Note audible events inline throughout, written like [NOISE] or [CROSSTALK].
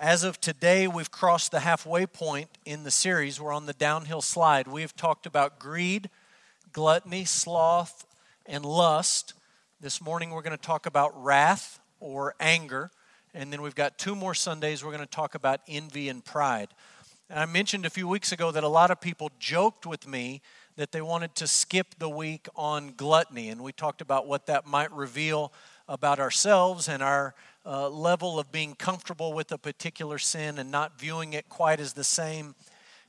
As of today, we've crossed the halfway point in the series. We're on the downhill slide. We've talked about greed, gluttony, sloth, and lust. This morning, we're going to talk about wrath or anger. And then we've got two more Sundays, we're going to talk about envy and pride. And I mentioned a few weeks ago that a lot of people joked with me that they wanted to skip the week on gluttony. And we talked about what that might reveal about ourselves and our uh, level of being comfortable with a particular sin and not viewing it quite as the same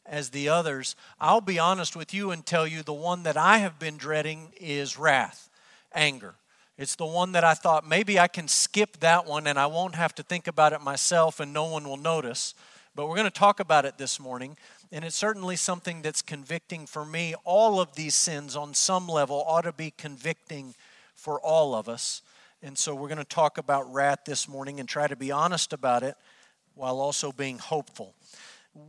as the others. I'll be honest with you and tell you the one that I have been dreading is wrath, anger. It's the one that I thought maybe I can skip that one and I won't have to think about it myself and no one will notice. But we're going to talk about it this morning. And it's certainly something that's convicting for me. All of these sins, on some level, ought to be convicting for all of us. And so we're going to talk about wrath this morning and try to be honest about it while also being hopeful.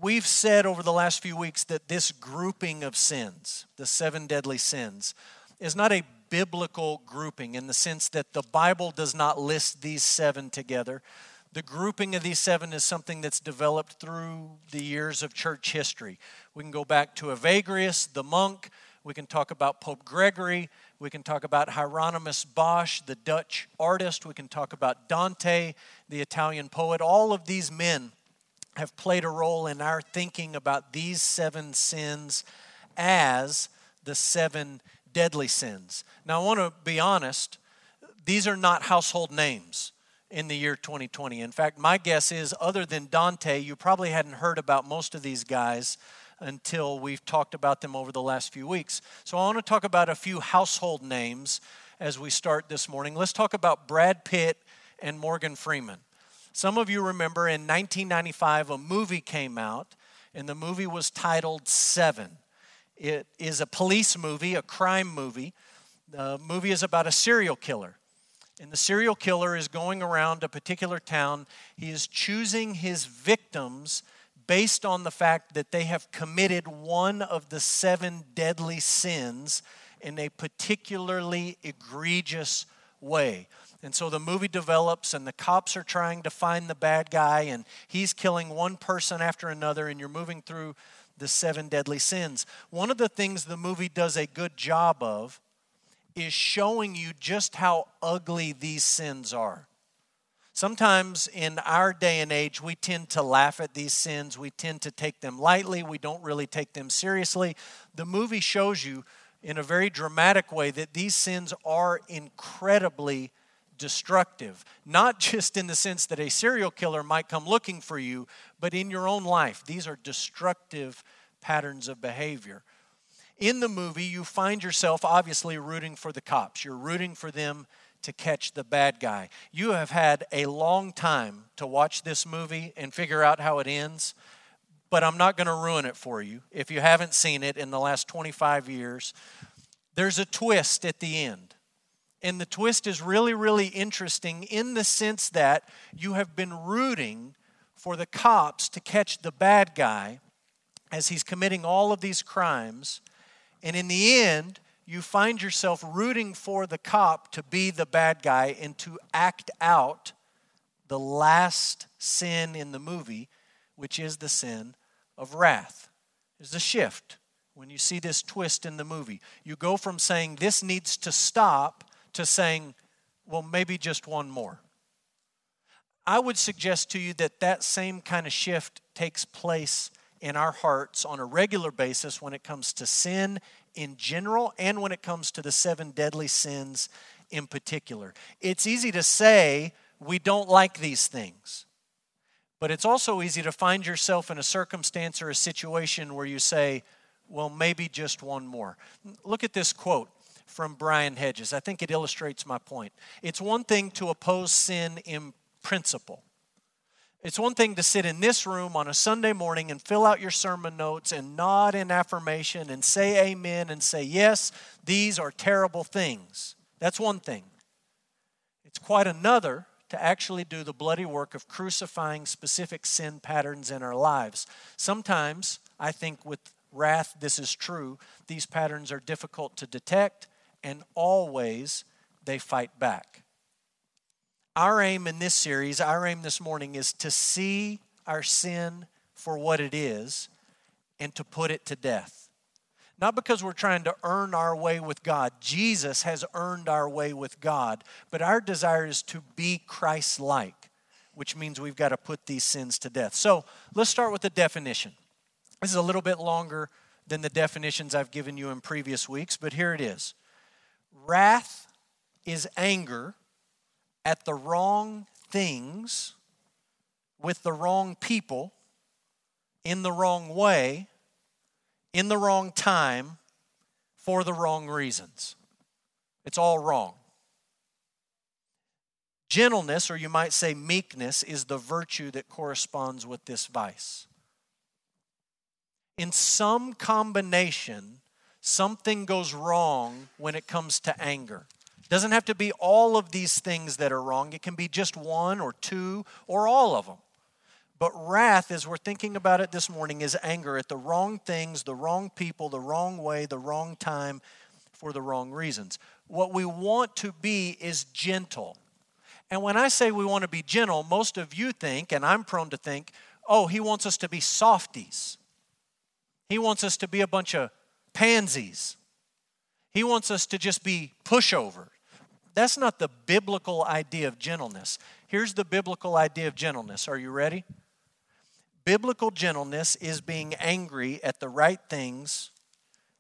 We've said over the last few weeks that this grouping of sins, the seven deadly sins, is not a biblical grouping in the sense that the Bible does not list these seven together. The grouping of these seven is something that's developed through the years of church history. We can go back to Evagrius, the monk. We can talk about Pope Gregory. We can talk about Hieronymus Bosch, the Dutch artist. We can talk about Dante, the Italian poet. All of these men have played a role in our thinking about these seven sins as the seven deadly sins. Now, I want to be honest, these are not household names in the year 2020. In fact, my guess is, other than Dante, you probably hadn't heard about most of these guys until we've talked about them over the last few weeks. So I want to talk about a few household names as we start this morning. Let's talk about Brad Pitt and Morgan Freeman. Some of you remember in 1995 a movie came out, and the movie was titled Seven. It is a police movie, a crime movie. The movie is about a serial killer. And the serial killer is going around a particular town. He is choosing his victims based on the fact that they have committed one of the seven deadly sins in a particularly egregious way. And so the movie develops, and the cops are trying to find the bad guy, and he's killing one person after another, and you're moving through the seven deadly sins. One of the things the movie does a good job of is showing you just how ugly these sins are. Sometimes in our day and age, we tend to laugh at these sins. We tend to take them lightly. We don't really take them seriously. The movie shows you in a very dramatic way that these sins are incredibly destructive. Not [LAUGHS] just in the sense that a serial killer might come looking for you, but in your own life. These are destructive patterns of behavior. In the movie, you find yourself obviously rooting for the cops. You're rooting for them to catch the bad guy. You have had a long time to watch this movie and figure out how it ends, but I'm not going to ruin it for you. If you haven't seen it in the last 25 years, there's a twist at the end. And the twist is really, really interesting in the sense that you have been rooting for the cops to catch the bad guy as he's committing all of these crimes. And in the end, you find yourself rooting for the cop to be the bad guy and to act out the last sin in the movie, which is the sin of wrath. There's a shift when you see this twist in the movie. You go from saying, This needs to stop, to saying, Well, maybe just one more. I would suggest to you that that same kind of shift takes place in our hearts on a regular basis when it comes to sin in general and when it comes to the seven deadly sins in particular. It's easy to say we don't like these things, but it's also easy to find yourself in a circumstance or a situation where you say, well, maybe just one more. Look at this quote from Brian Hedges. I think it illustrates my point. It's one thing to oppose sin in principle. It's one thing to sit in this room on a Sunday morning and fill out your sermon notes and nod in affirmation and say amen and say, yes, these are terrible things. That's one thing. It's quite another to actually do the bloody work of crucifying specific sin patterns in our lives. Sometimes, I think with wrath, this is true. These patterns are difficult to detect, and always they fight back. Our aim in this series, our aim this morning is to see our sin for what it is and to put it to death. Not because we're trying to earn our way with God. Jesus has earned our way with God. But our desire is to be Christ like, which means we've got to put these sins to death. So let's start with the definition. This is a little bit longer than the definitions I've given you in previous weeks, but here it is Wrath is anger at the wrong things with the wrong people in the wrong way in the wrong time for the wrong reasons. It's all wrong. Gentleness, or you might say meekness, is the virtue that corresponds with this vice. In some combination, something goes wrong when it comes to anger. Doesn't have to be all of these things that are wrong, it can be just one or two or all of them. But wrath, as we're thinking about it this morning, is anger at the wrong things, the wrong people, the wrong way, the wrong time, for the wrong reasons. What we want to be is gentle. And when I say we want to be gentle, most of you think, and I'm prone to think, oh, he wants us to be softies. He wants us to be a bunch of pansies. He wants us to just be pushover. That's not the biblical idea of gentleness. Here's the biblical idea of gentleness. Are you ready? Biblical gentleness is being angry at the right things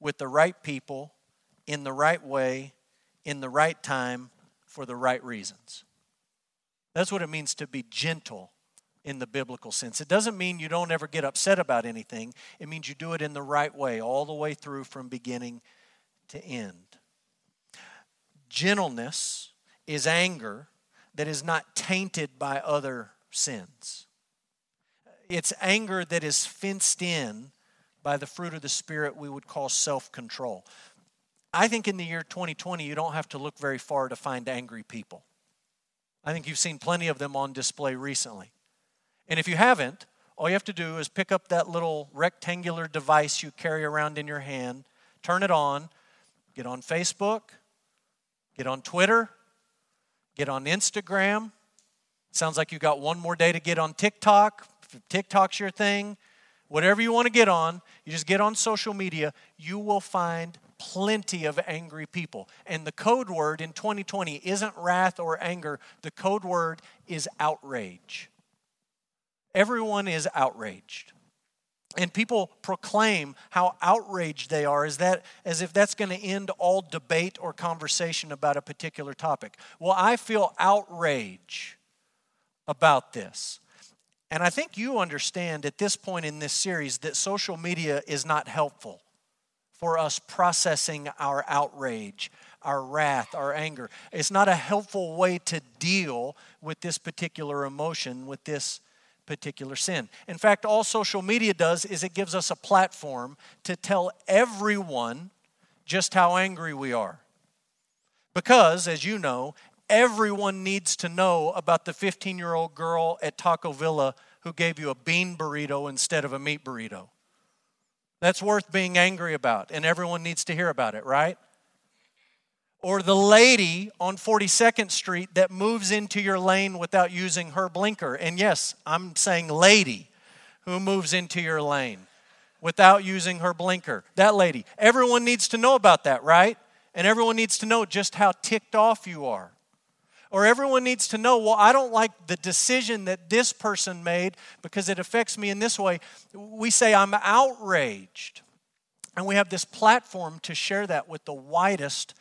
with the right people in the right way in the right time for the right reasons. That's what it means to be gentle in the biblical sense. It doesn't mean you don't ever get upset about anything, it means you do it in the right way, all the way through from beginning to end. Gentleness is anger that is not tainted by other sins. It's anger that is fenced in by the fruit of the Spirit we would call self control. I think in the year 2020, you don't have to look very far to find angry people. I think you've seen plenty of them on display recently. And if you haven't, all you have to do is pick up that little rectangular device you carry around in your hand, turn it on, get on Facebook, get on Twitter, get on Instagram. Sounds like you got one more day to get on TikTok, if TikTok's your thing, whatever you want to get on, you just get on social media, you will find plenty of angry people. And the code word in 2020 isn't wrath or anger, the code word is outrage. Everyone is outraged. And people proclaim how outraged they are as, that, as if that's going to end all debate or conversation about a particular topic. Well, I feel outrage about this. And I think you understand at this point in this series that social media is not helpful for us processing our outrage, our wrath, our anger. It's not a helpful way to deal with this particular emotion, with this particular sin. In fact, all social media does is it gives us a platform to tell everyone just how angry we are. Because, as you know, everyone needs to know about the 15 year old girl at Taco Villa who gave you a bean burrito instead of a meat burrito. That's worth being angry about, and everyone needs to hear about it, right? Or the lady on 42nd Street that moves into your lane without using her blinker. And yes, I'm saying lady who moves into your lane without using her blinker. That lady. Everyone needs to know about that, right? And everyone needs to know just how ticked off you are. Or everyone needs to know, well, I don't like the decision that this person made because it affects me in this way. We say, I'm outraged. And we have this platform to share that with the widest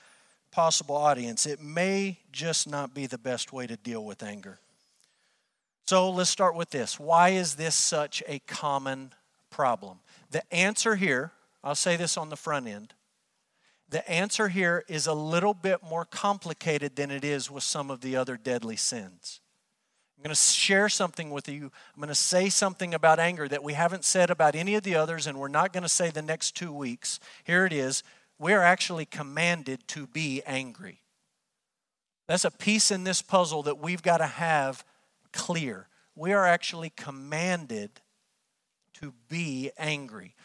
possible audience. It may just not be the best way to deal with anger. So let's start with this. Why is this such a common problem? The answer here, I'll say this on the front end, the answer here is a little bit more complicated than it is with some of the other deadly sins. I'm going to share something with you. I'm going to say something about anger that we haven't said about any of the others, and we're not going to say the next two weeks. Here it is. We're actually commanded to be angry. That's a piece in this puzzle that we've got to have clear. We are actually commanded to be angry.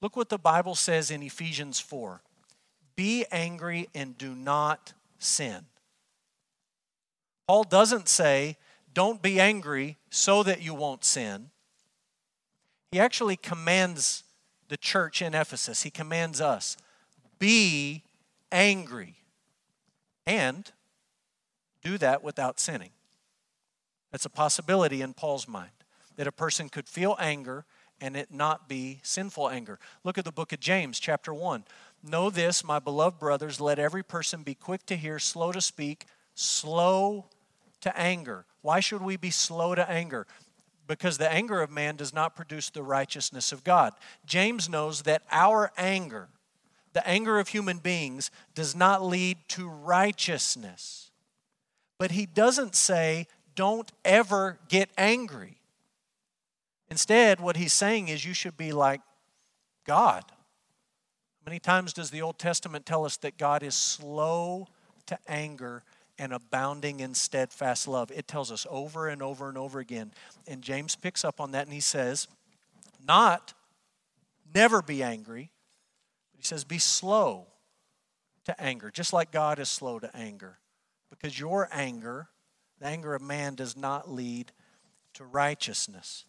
Look what the Bible says in Ephesians 4. Be angry and do not sin. Paul doesn't say, don't be angry so that you won't sin. He actually commands the church in Ephesus, he commands us be angry and do that without sinning. That's a possibility in Paul's mind that a person could feel anger and it not be sinful anger. Look at the book of James, chapter 1. Know this, my beloved brothers, let every person be quick to hear, slow to speak, slow to anger. Why should we be slow to anger? Because the anger of man does not produce the righteousness of God. James knows that our anger, the anger of human beings, does not lead to righteousness. But he doesn't say, don't ever get angry. Instead, what he's saying is you should be like God. How many times does the Old Testament tell us that God is slow to anger and abounding in steadfast love. It tells us over and over and over again. And James picks up on that and he says, not never be angry, he says, be slow to anger, just like God is slow to anger. Because your anger, the anger of man, does not lead to righteousness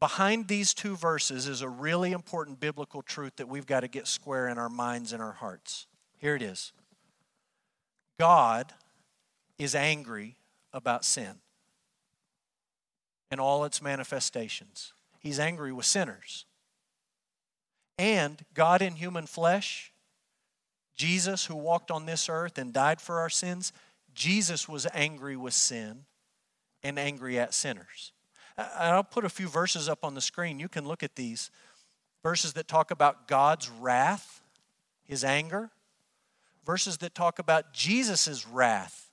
behind these two verses is a really important biblical truth that we've got to get square in our minds and our hearts. Here it is God is angry about sin and all its manifestations. He's angry with sinners. And God in human flesh, Jesus who walked on this earth and died for our sins, Jesus was angry with sin and angry at sinners. I'll put a few verses up on the screen. You can look at these verses that talk about God's wrath, his anger, verses that talk about Jesus' wrath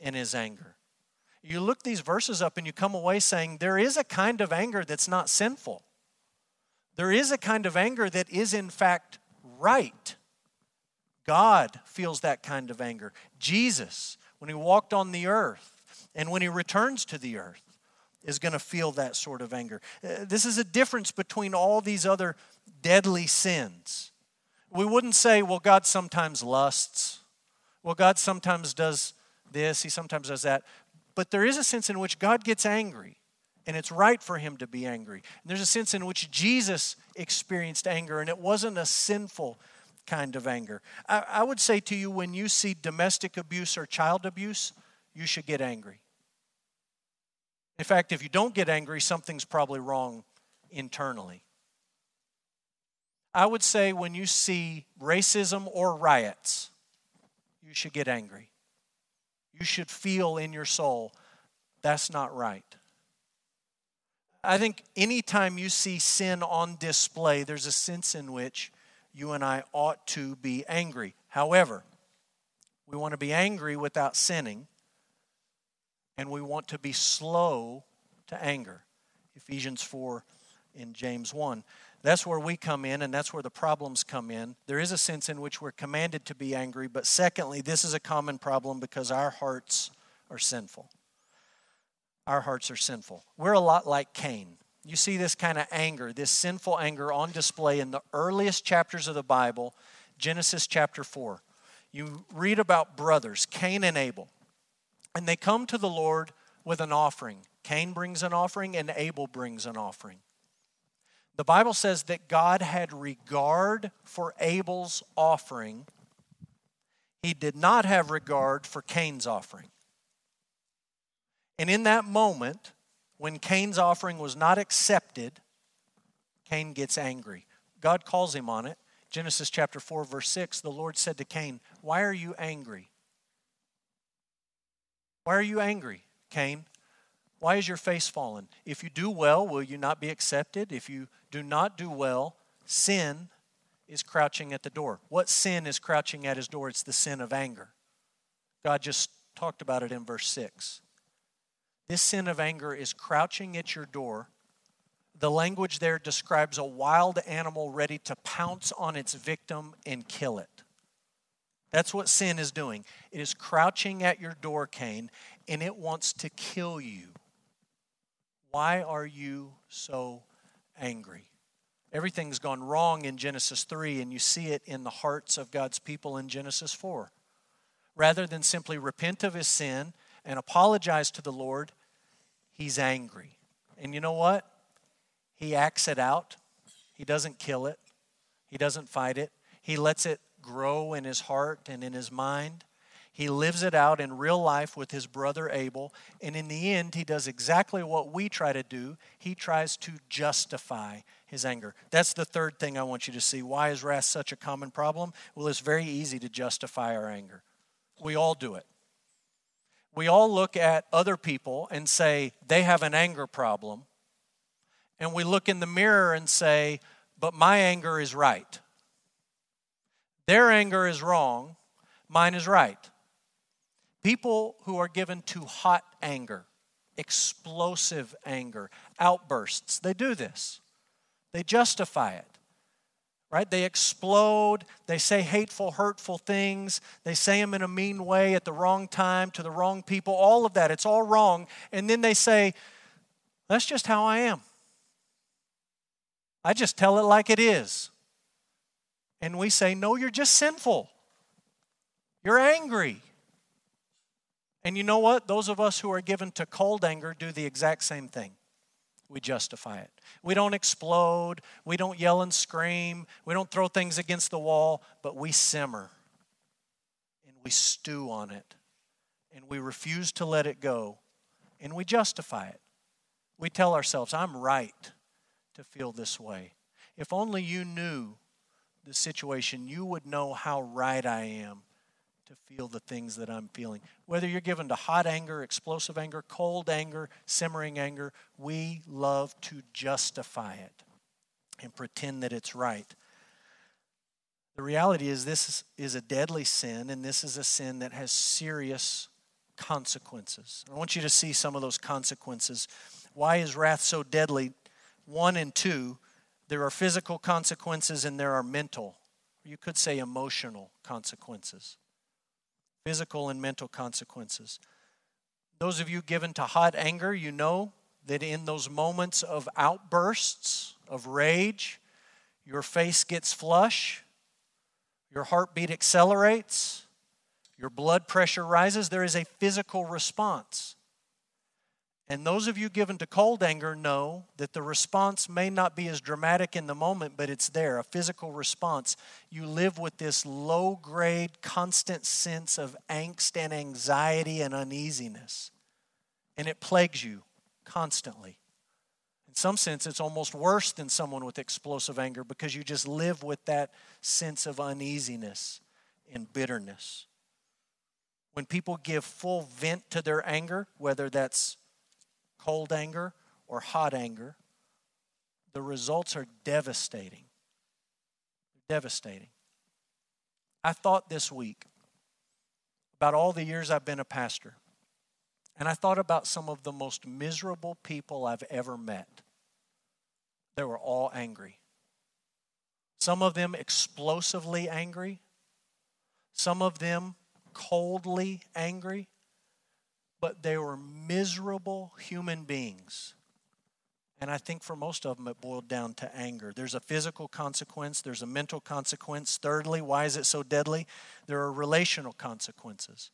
and his anger. You look these verses up and you come away saying there is a kind of anger that's not sinful. There is a kind of anger that is, in fact, right. God feels that kind of anger. Jesus, when he walked on the earth and when he returns to the earth, is going to feel that sort of anger. Uh, this is a difference between all these other deadly sins. We wouldn't say, well, God sometimes lusts. Well, God sometimes does this, He sometimes does that. But there is a sense in which God gets angry, and it's right for Him to be angry. And there's a sense in which Jesus experienced anger, and it wasn't a sinful kind of anger. I, I would say to you, when you see domestic abuse or child abuse, you should get angry. In fact, if you don't get angry, something's probably wrong internally. I would say when you see racism or riots, you should get angry. You should feel in your soul, that's not right. I think anytime you see sin on display, there's a sense in which you and I ought to be angry. However, we want to be angry without sinning and we want to be slow to anger. Ephesians 4 in James 1. That's where we come in, and that's where the problems come in. There is a sense in which we're commanded to be angry, but secondly, this is a common problem because our hearts are sinful. Our hearts are sinful. We're a lot like Cain. You see this kind of anger, this sinful anger on display in the earliest chapters of the Bible, Genesis chapter 4. You read about brothers, Cain and Abel. And they come to the Lord with an offering. Cain brings an offering, and Abel brings an offering. The Bible says that God had regard for Abel's offering, he did not have regard for Cain's offering. And in that moment, when Cain's offering was not accepted, Cain gets angry. God calls him on it. Genesis chapter 4, verse 6 the Lord said to Cain, Why are you angry? Why are you angry, Cain? Why is your face fallen? If you do well, will you not be accepted? If you do not do well, sin is crouching at the door. What sin is crouching at his door? It's the sin of anger. God just talked about it in verse 6. This sin of anger is crouching at your door. The language there describes a wild animal ready to pounce on its victim and kill it. That's what sin is doing. It is crouching at your door, Cain, and it wants to kill you. Why are you so angry? Everything's gone wrong in Genesis 3, and you see it in the hearts of God's people in Genesis 4. Rather than simply repent of his sin and apologize to the Lord, he's angry. And you know what? He acts it out. He doesn't kill it. He doesn't fight it. He lets it grow in his heart and in his mind. He lives it out in real life with his brother Abel. And in the end, he does exactly what we try to do. He tries to justify his anger. That's the third thing I want you to see. Why is wrath such a common problem? Well, it's very easy to justify our anger. We all do it. We all look at other people and say they have an anger problem. And we look in the mirror and say, but my anger is right. Their anger is wrong, mine is right. People who are given to hot anger, explosive anger, outbursts, they do this. They justify it. Right? They explode. They say hateful, hurtful things. They say them in a mean way at the wrong time to the wrong people. All of that. It's all wrong. And then they say, that's just how I am. I just tell it like it is. And we say, no, you're just sinful. You're angry. And you know what? Those of us who are given to cold anger do the exact same thing. We justify it. We don't explode. We don't yell and scream. We don't throw things against the wall, but we simmer and we stew on it and we refuse to let it go and we justify it. We tell ourselves, I'm right to feel this way. If only you knew the situation, you would know how right I am to feel the things that I'm feeling. Whether you're given to hot anger, explosive anger, cold anger, simmering anger, we love to justify it and pretend that it's right. The reality is, this is a deadly sin, and this is a sin that has serious consequences. I want you to see some of those consequences. Why is wrath so deadly? One and two, there are physical consequences and there are mental, you could say emotional consequences physical and mental consequences. Those of you given to hot anger, you know that in those moments of outbursts of rage, your face gets flush, your heartbeat accelerates, your blood pressure rises. There is a physical response. And those of you given to cold anger know that the response may not be as dramatic in the moment, but it's there, a physical response. You live with this low grade, constant sense of angst and anxiety and uneasiness. And it plagues you constantly. In some sense, it's almost worse than someone with explosive anger because you just live with that sense of uneasiness and bitterness. When people give full vent to their anger, whether that's cold anger or hot anger, the results are devastating. Devastating. I thought this week about all the years I've been a pastor, and I thought about some of the most miserable people I've ever met. They were all angry. Some of them explosively angry, some of them coldly angry, but they were miserable human beings. And I think for most of them, it boiled down to anger. There's a physical consequence, there's a mental consequence. Thirdly, why is it so deadly? There are relational consequences.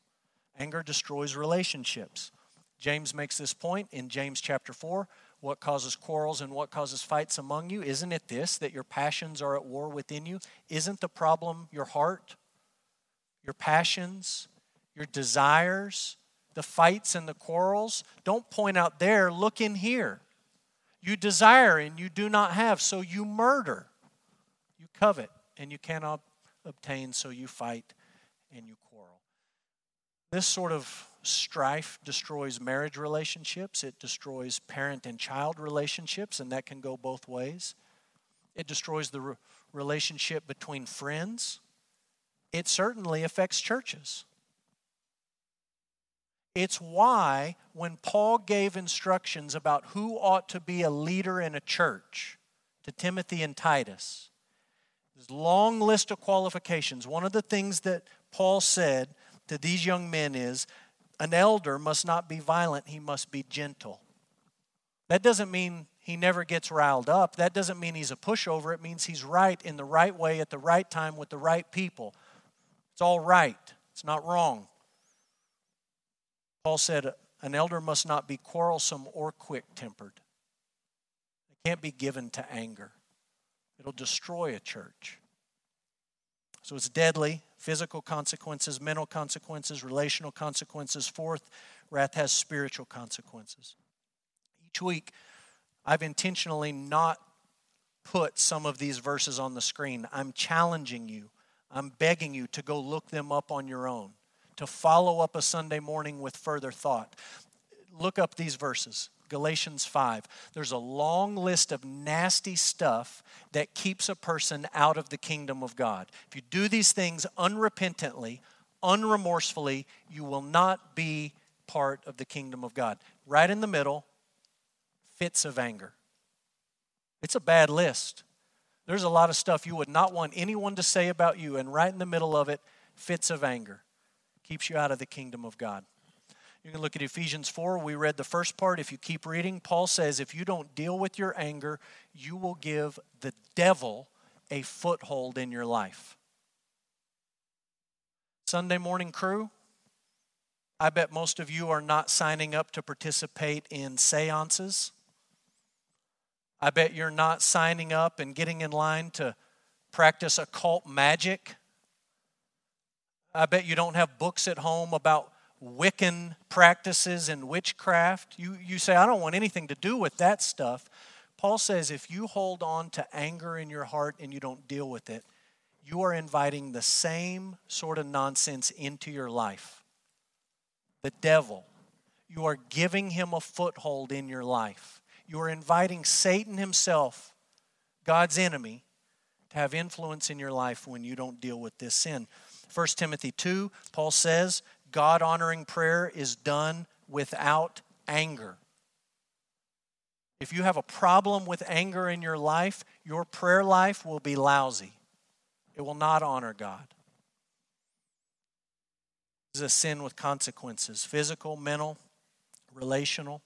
Anger destroys relationships. James makes this point in James chapter 4. What causes quarrels and what causes fights among you? Isn't it this, that your passions are at war within you? Isn't the problem your heart, your passions, your desires? The fights and the quarrels, don't point out there, look in here. You desire and you do not have, so you murder. You covet and you cannot obtain, so you fight and you quarrel. This sort of strife destroys marriage relationships, it destroys parent and child relationships, and that can go both ways. It destroys the re- relationship between friends. It certainly affects churches. It's why when Paul gave instructions about who ought to be a leader in a church to Timothy and Titus, this long list of qualifications. One of the things that Paul said to these young men is an elder must not be violent, he must be gentle. That doesn't mean he never gets riled up. That doesn't mean he's a pushover. It means he's right in the right way at the right time with the right people. It's all right, it's not wrong. Paul said, An elder must not be quarrelsome or quick tempered. They can't be given to anger. It'll destroy a church. So it's deadly physical consequences, mental consequences, relational consequences. Fourth, wrath has spiritual consequences. Each week, I've intentionally not put some of these verses on the screen. I'm challenging you, I'm begging you to go look them up on your own, to follow up a Sunday morning with further thought. Look up these verses. Galatians 5. There's a long list of nasty stuff that keeps a person out of the kingdom of God. If you do these things unrepentantly, unremorsefully, you will not be part of the kingdom of God. Right in the middle, fits of anger. It's a bad list. There's a lot of stuff you would not want anyone to say about you, and right in the middle of it, fits of anger. Keeps you out of the kingdom of God. You can look at Ephesians 4. We read the first part. If you keep reading, Paul says if you don't deal with your anger, you will give the devil a foothold in your life. Sunday morning crew, I bet most of you are not signing up to participate in seances. I bet you're not signing up and getting in line to practice occult magic. I bet you don't have books at home about Wiccan practices and witchcraft. You, you say, I don't want anything to do with that stuff. Paul says if you hold on to anger in your heart and you don't deal with it, you are inviting the same sort of nonsense into your life. The devil. You are giving him a foothold in your life. You are inviting Satan himself, God's enemy, to have influence in your life when you don't deal with this sin. 1 Timothy 2, Paul says, God honoring prayer is done without anger. If you have a problem with anger in your life, your prayer life will be lousy. It will not honor God. This is a sin with consequences physical, mental, relational,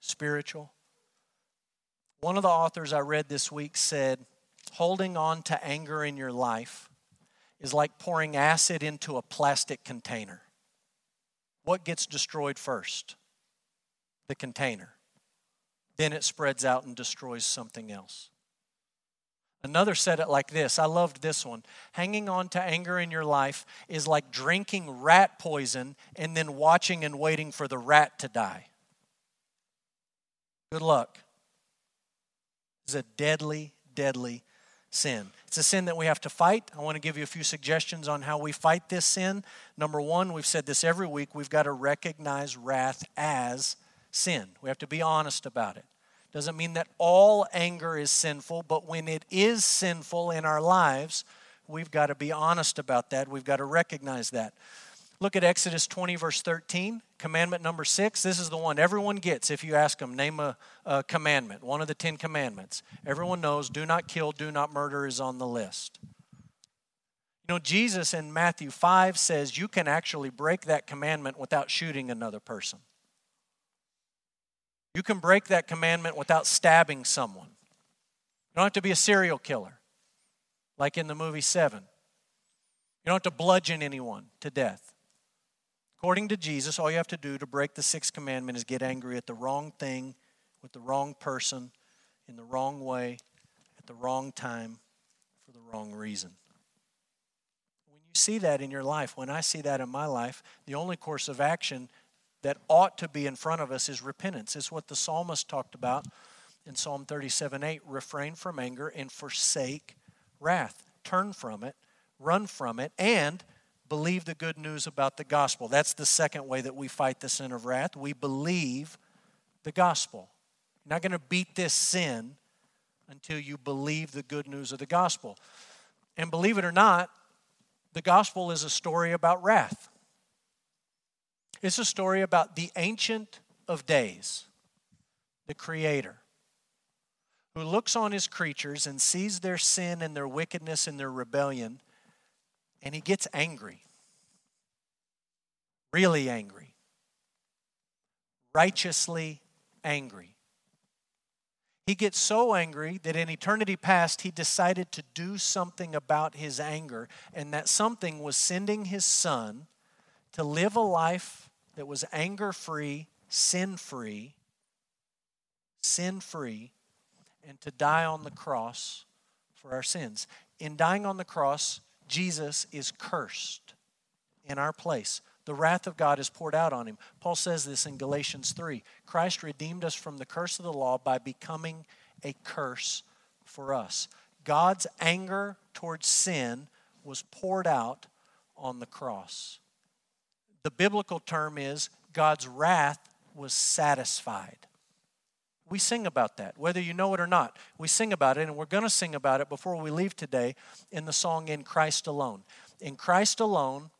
spiritual. One of the authors I read this week said, Holding on to anger in your life is like pouring acid into a plastic container what gets destroyed first? The container. Then it spreads out and destroys something else. Another said it like this. I loved this one. Hanging on to anger in your life is like drinking rat poison and then watching and waiting for the rat to die. Good luck. It's a deadly, deadly sin. It's a sin that we have to fight. I want to give you a few suggestions on how we fight this sin. Number one, we've said this every week, we've got to recognize wrath as sin. We have to be honest about it. Doesn't mean that all anger is sinful, but when it is sinful in our lives, we've got to be honest about that. We've got to recognize that. Look at Exodus 20, verse 13. Commandment number six. This is the one everyone gets if you ask them, name a, a, commandment, one of the Ten Commandments. Everyone knows do not kill, do not murder is on the list. You know, Jesus in Matthew 5 says you can actually break that commandment without shooting another person. You can break that commandment without stabbing someone. You don't have to be a serial killer, like in the movie Seven. You don't have to bludgeon anyone to death. According to Jesus, all you have to do to break the sixth commandment is get angry at the wrong thing, with the wrong person, in the wrong way, at the wrong time, for the wrong reason. When you see that in your life, when I see that in my life, the only course of action that ought to be in front of us is repentance. It's what the psalmist talked about in Psalm 37 8 refrain from anger and forsake wrath. Turn from it, run from it, and believe the good news about the gospel. That's the second way that we fight the sin of wrath. We believe the gospel. You're not going to beat this sin until you believe the good news of the gospel. And believe it or not, the gospel is a story about wrath. It's a story about the Ancient of Days, the Creator, who looks on his creatures and sees their sin and their wickedness and their rebellion and he gets angry. Really angry. Righteously angry. He gets so angry that in eternity past, he decided to do something about his anger, and that something was sending his son to live a life that was anger free, sin free, sin free, and to die on the cross for our sins. In dying on the cross, Jesus is cursed in our place. The wrath of God is poured out on him. Paul says this in Galatians 3. Christ redeemed us from the curse of the law by becoming a curse for us. God's anger towards sin was poured out on the cross. The biblical term is God's wrath was satisfied. We sing about that, whether you know it or not. We sing about it, and we're going to sing about it before we leave today in the song In Christ Alone. In Christ Alone,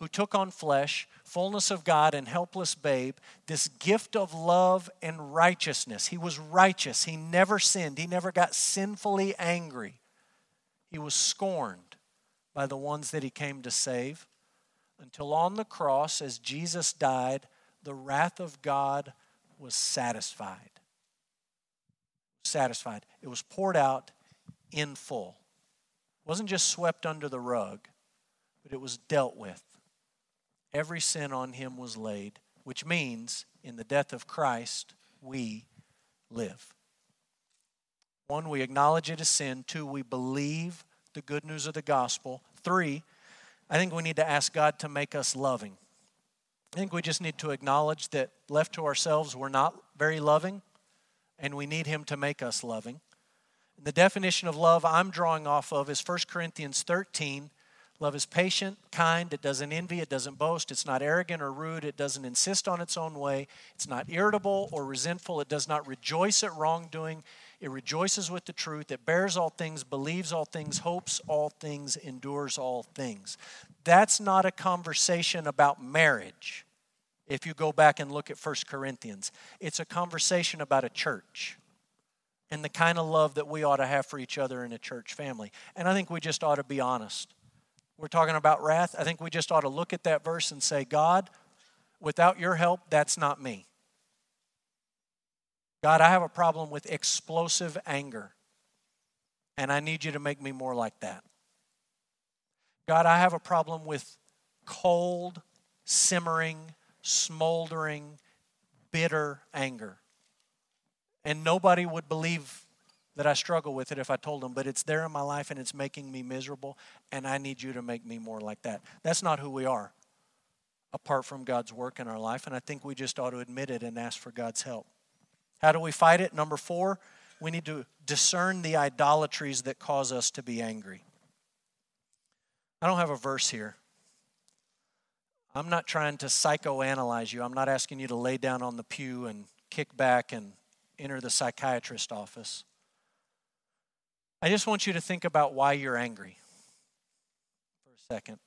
who took on flesh, fullness of God, and helpless babe, this gift of love and righteousness. He was righteous. He never sinned. He never got sinfully angry. He was scorned by the ones that he came to save until on the cross, as Jesus died, the wrath of God was satisfied satisfied. It was poured out in full. It wasn't just swept under the rug, but it was dealt with. Every sin on him was laid, which means in the death of Christ, we live. One, we acknowledge it as sin. Two, we believe the good news of the gospel. Three, I think we need to ask God to make us loving. I think we just need to acknowledge that left to ourselves, we're not very loving and we need Him to make us loving. And the definition of love I'm drawing off of is 1 Corinthians 13. Love is patient, kind, it doesn't envy, it doesn't boast, it's not arrogant or rude, it doesn't insist on its own way, it's not irritable or resentful, it does not rejoice at wrongdoing, it rejoices with the truth, it bears all things, believes all things, hopes all things, endures all things. That's not a conversation about marriage if you go back and look at 1 Corinthians. It's a conversation about a church and the kind of love that we ought to have for each other in a church family. And I think we just ought to be honest. We're talking about wrath. I think we just ought to look at that verse and say, God, without your help, that's not me. God, I have a problem with explosive anger, and I need you to make me more like that. God, I have a problem with cold, simmering, smoldering, bitter anger. And nobody would believe that I struggle with it if I told them, but it's there in my life and it's making me miserable, and I need you to make me more like that. That's not who we are apart from God's work in our life, and I think we just ought to admit it and ask for God's help. How do we fight it? Number four, we need to discern the idolatries that cause us to be angry. I don't have a verse here. I'm not trying to psychoanalyze you. I'm not asking you to lay down on the pew and kick back and enter the psychiatrist office. I just want you to think about why you're angry for a second.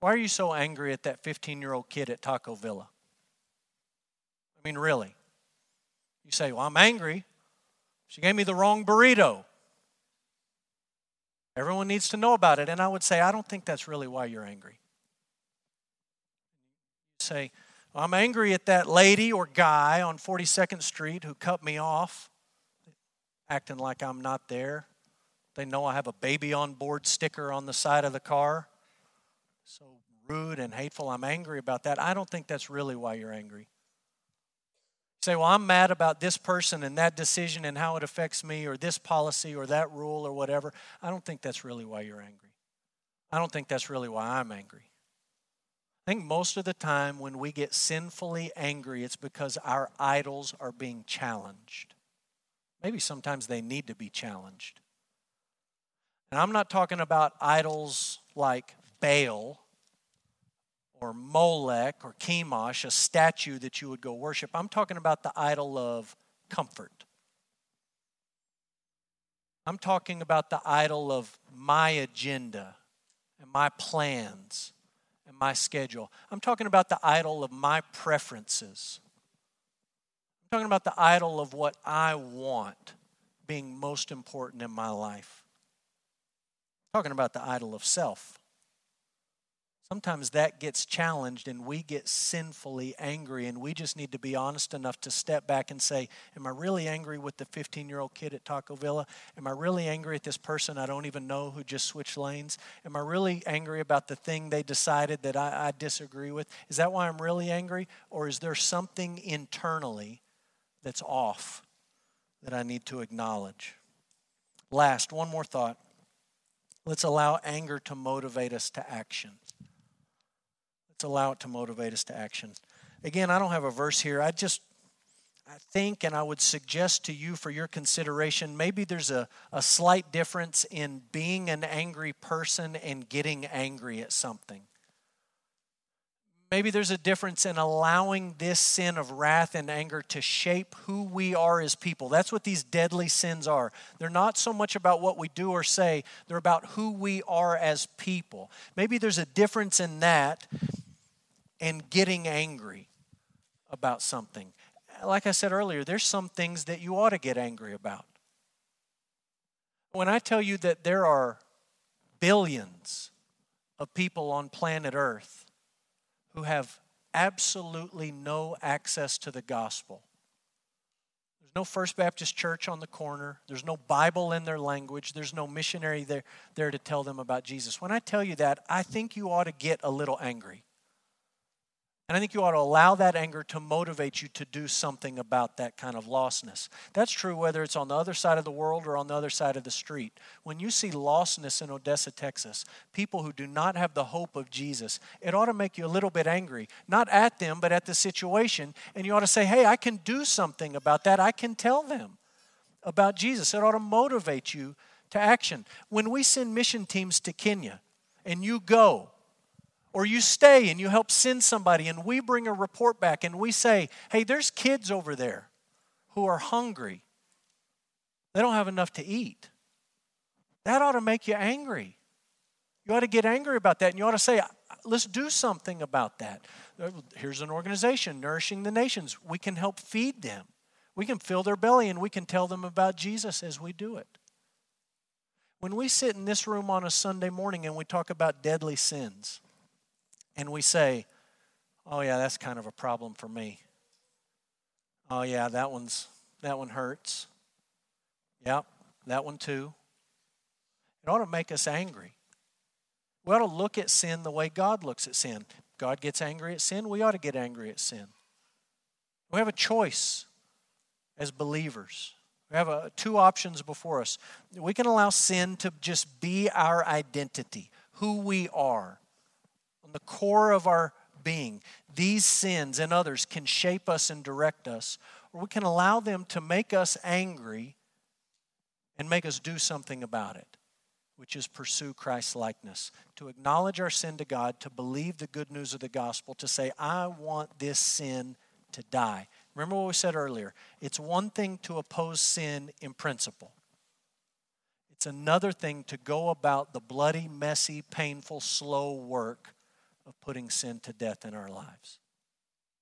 Why are you so angry at that 15 year old kid at Taco Villa? I mean, really. You say, Well, I'm angry. She gave me the wrong burrito. Everyone needs to know about it. And I would say, I don't think that's really why you're angry say, I'm angry at that lady or guy on 42nd Street who cut me off, acting like I'm not there. They know I have a baby on board sticker on the side of the car. So rude and hateful. I'm angry about that. I don't think that's really why you're angry. You say, well, I'm mad about this person and that decision and how it affects me, or this policy, or that rule, or whatever. I don't think that's really why you're angry. I don't think that's really why I'm angry. I think most of the time when we get sinfully angry, it's because our idols are being challenged. Maybe sometimes they need to be challenged. And I'm not talking about idols like Baal or Molech or Chemosh, a statue that you would go worship. I'm talking about the idol of comfort. I'm talking about the idol of my agenda and my plans and my schedule. I'm talking about the idol of my preferences. I'm talking about the idol of what I want being most important in my life. I'm talking about the idol of self. Sometimes that gets challenged and we get sinfully angry, and we just need to be honest enough to step back and say, Am I really angry with the 15 year old kid at Taco Villa? Am I really angry at this person I don't even know who just switched lanes? Am I really angry about the thing they decided that I, I disagree with? Is that why I'm really angry? Or is there something internally that's off that I need to acknowledge. Last, one more thought. Let's allow anger to motivate us to action. Allow it to motivate us to action. Again, I don't have a verse here. I just I think and I would suggest to you for your consideration maybe there's a, a slight difference in being an angry person and getting angry at something. Maybe there's a difference in allowing this sin of wrath and anger to shape who we are as people. That's what these deadly sins are. They're not so much about what we do or say, they're about who we are as people. Maybe there's a difference in that and getting angry about something. Like I said earlier, there's some things that you ought to get angry about. When I tell you that there are billions of people on planet Earth who have absolutely no access to the gospel. There's no First Baptist Church on the corner. There's no Bible in their language. There's no missionary there, there to tell them about Jesus. When I tell you that, I think you ought to get a little angry. And I think you ought to allow that anger to motivate you to do something about that kind of lostness. That's true whether it's on the other side of the world or on the other side of the street. When you see lostness in Odessa, Texas, people who do not have the hope of Jesus, it ought to make you a little bit angry. Not at them, but at the situation. And you ought to say, hey, I can do something about that. I can tell them about Jesus. It ought to motivate you to action. When we send mission teams to Kenya and you go, or you stay and you help send somebody, and we bring a report back and we say, hey, there's kids over there who are hungry. They don't have enough to eat. That ought to make you angry. You ought to get angry about that, and you ought to say, let's do something about that. Here's an organization, Nourishing the Nations. We can help feed them. We can fill their belly, and we can tell them about Jesus as we do it. When we sit in this room on a Sunday morning and we talk about deadly sins, and we say, oh, yeah, that's kind of a problem for me. Oh, yeah, that one's, that one hurts. Yep, that one too. It ought to make us angry. We ought to look at sin the way God looks at sin. God gets angry at sin, we ought to get angry at sin. We have a choice as believers. We have a, two options before us. We can allow sin to just be our identity, who we are the core of our being, these sins and others can shape us and direct us, or we can allow them to make us angry and make us do something about it, which is pursue Christ's likeness, to acknowledge our sin to God, to believe the good news of the gospel, to say, I want this sin to die. Remember what we said earlier it's one thing to oppose sin in principle. It's another thing to go about the bloody, messy, painful, slow work of putting sin to death in our lives.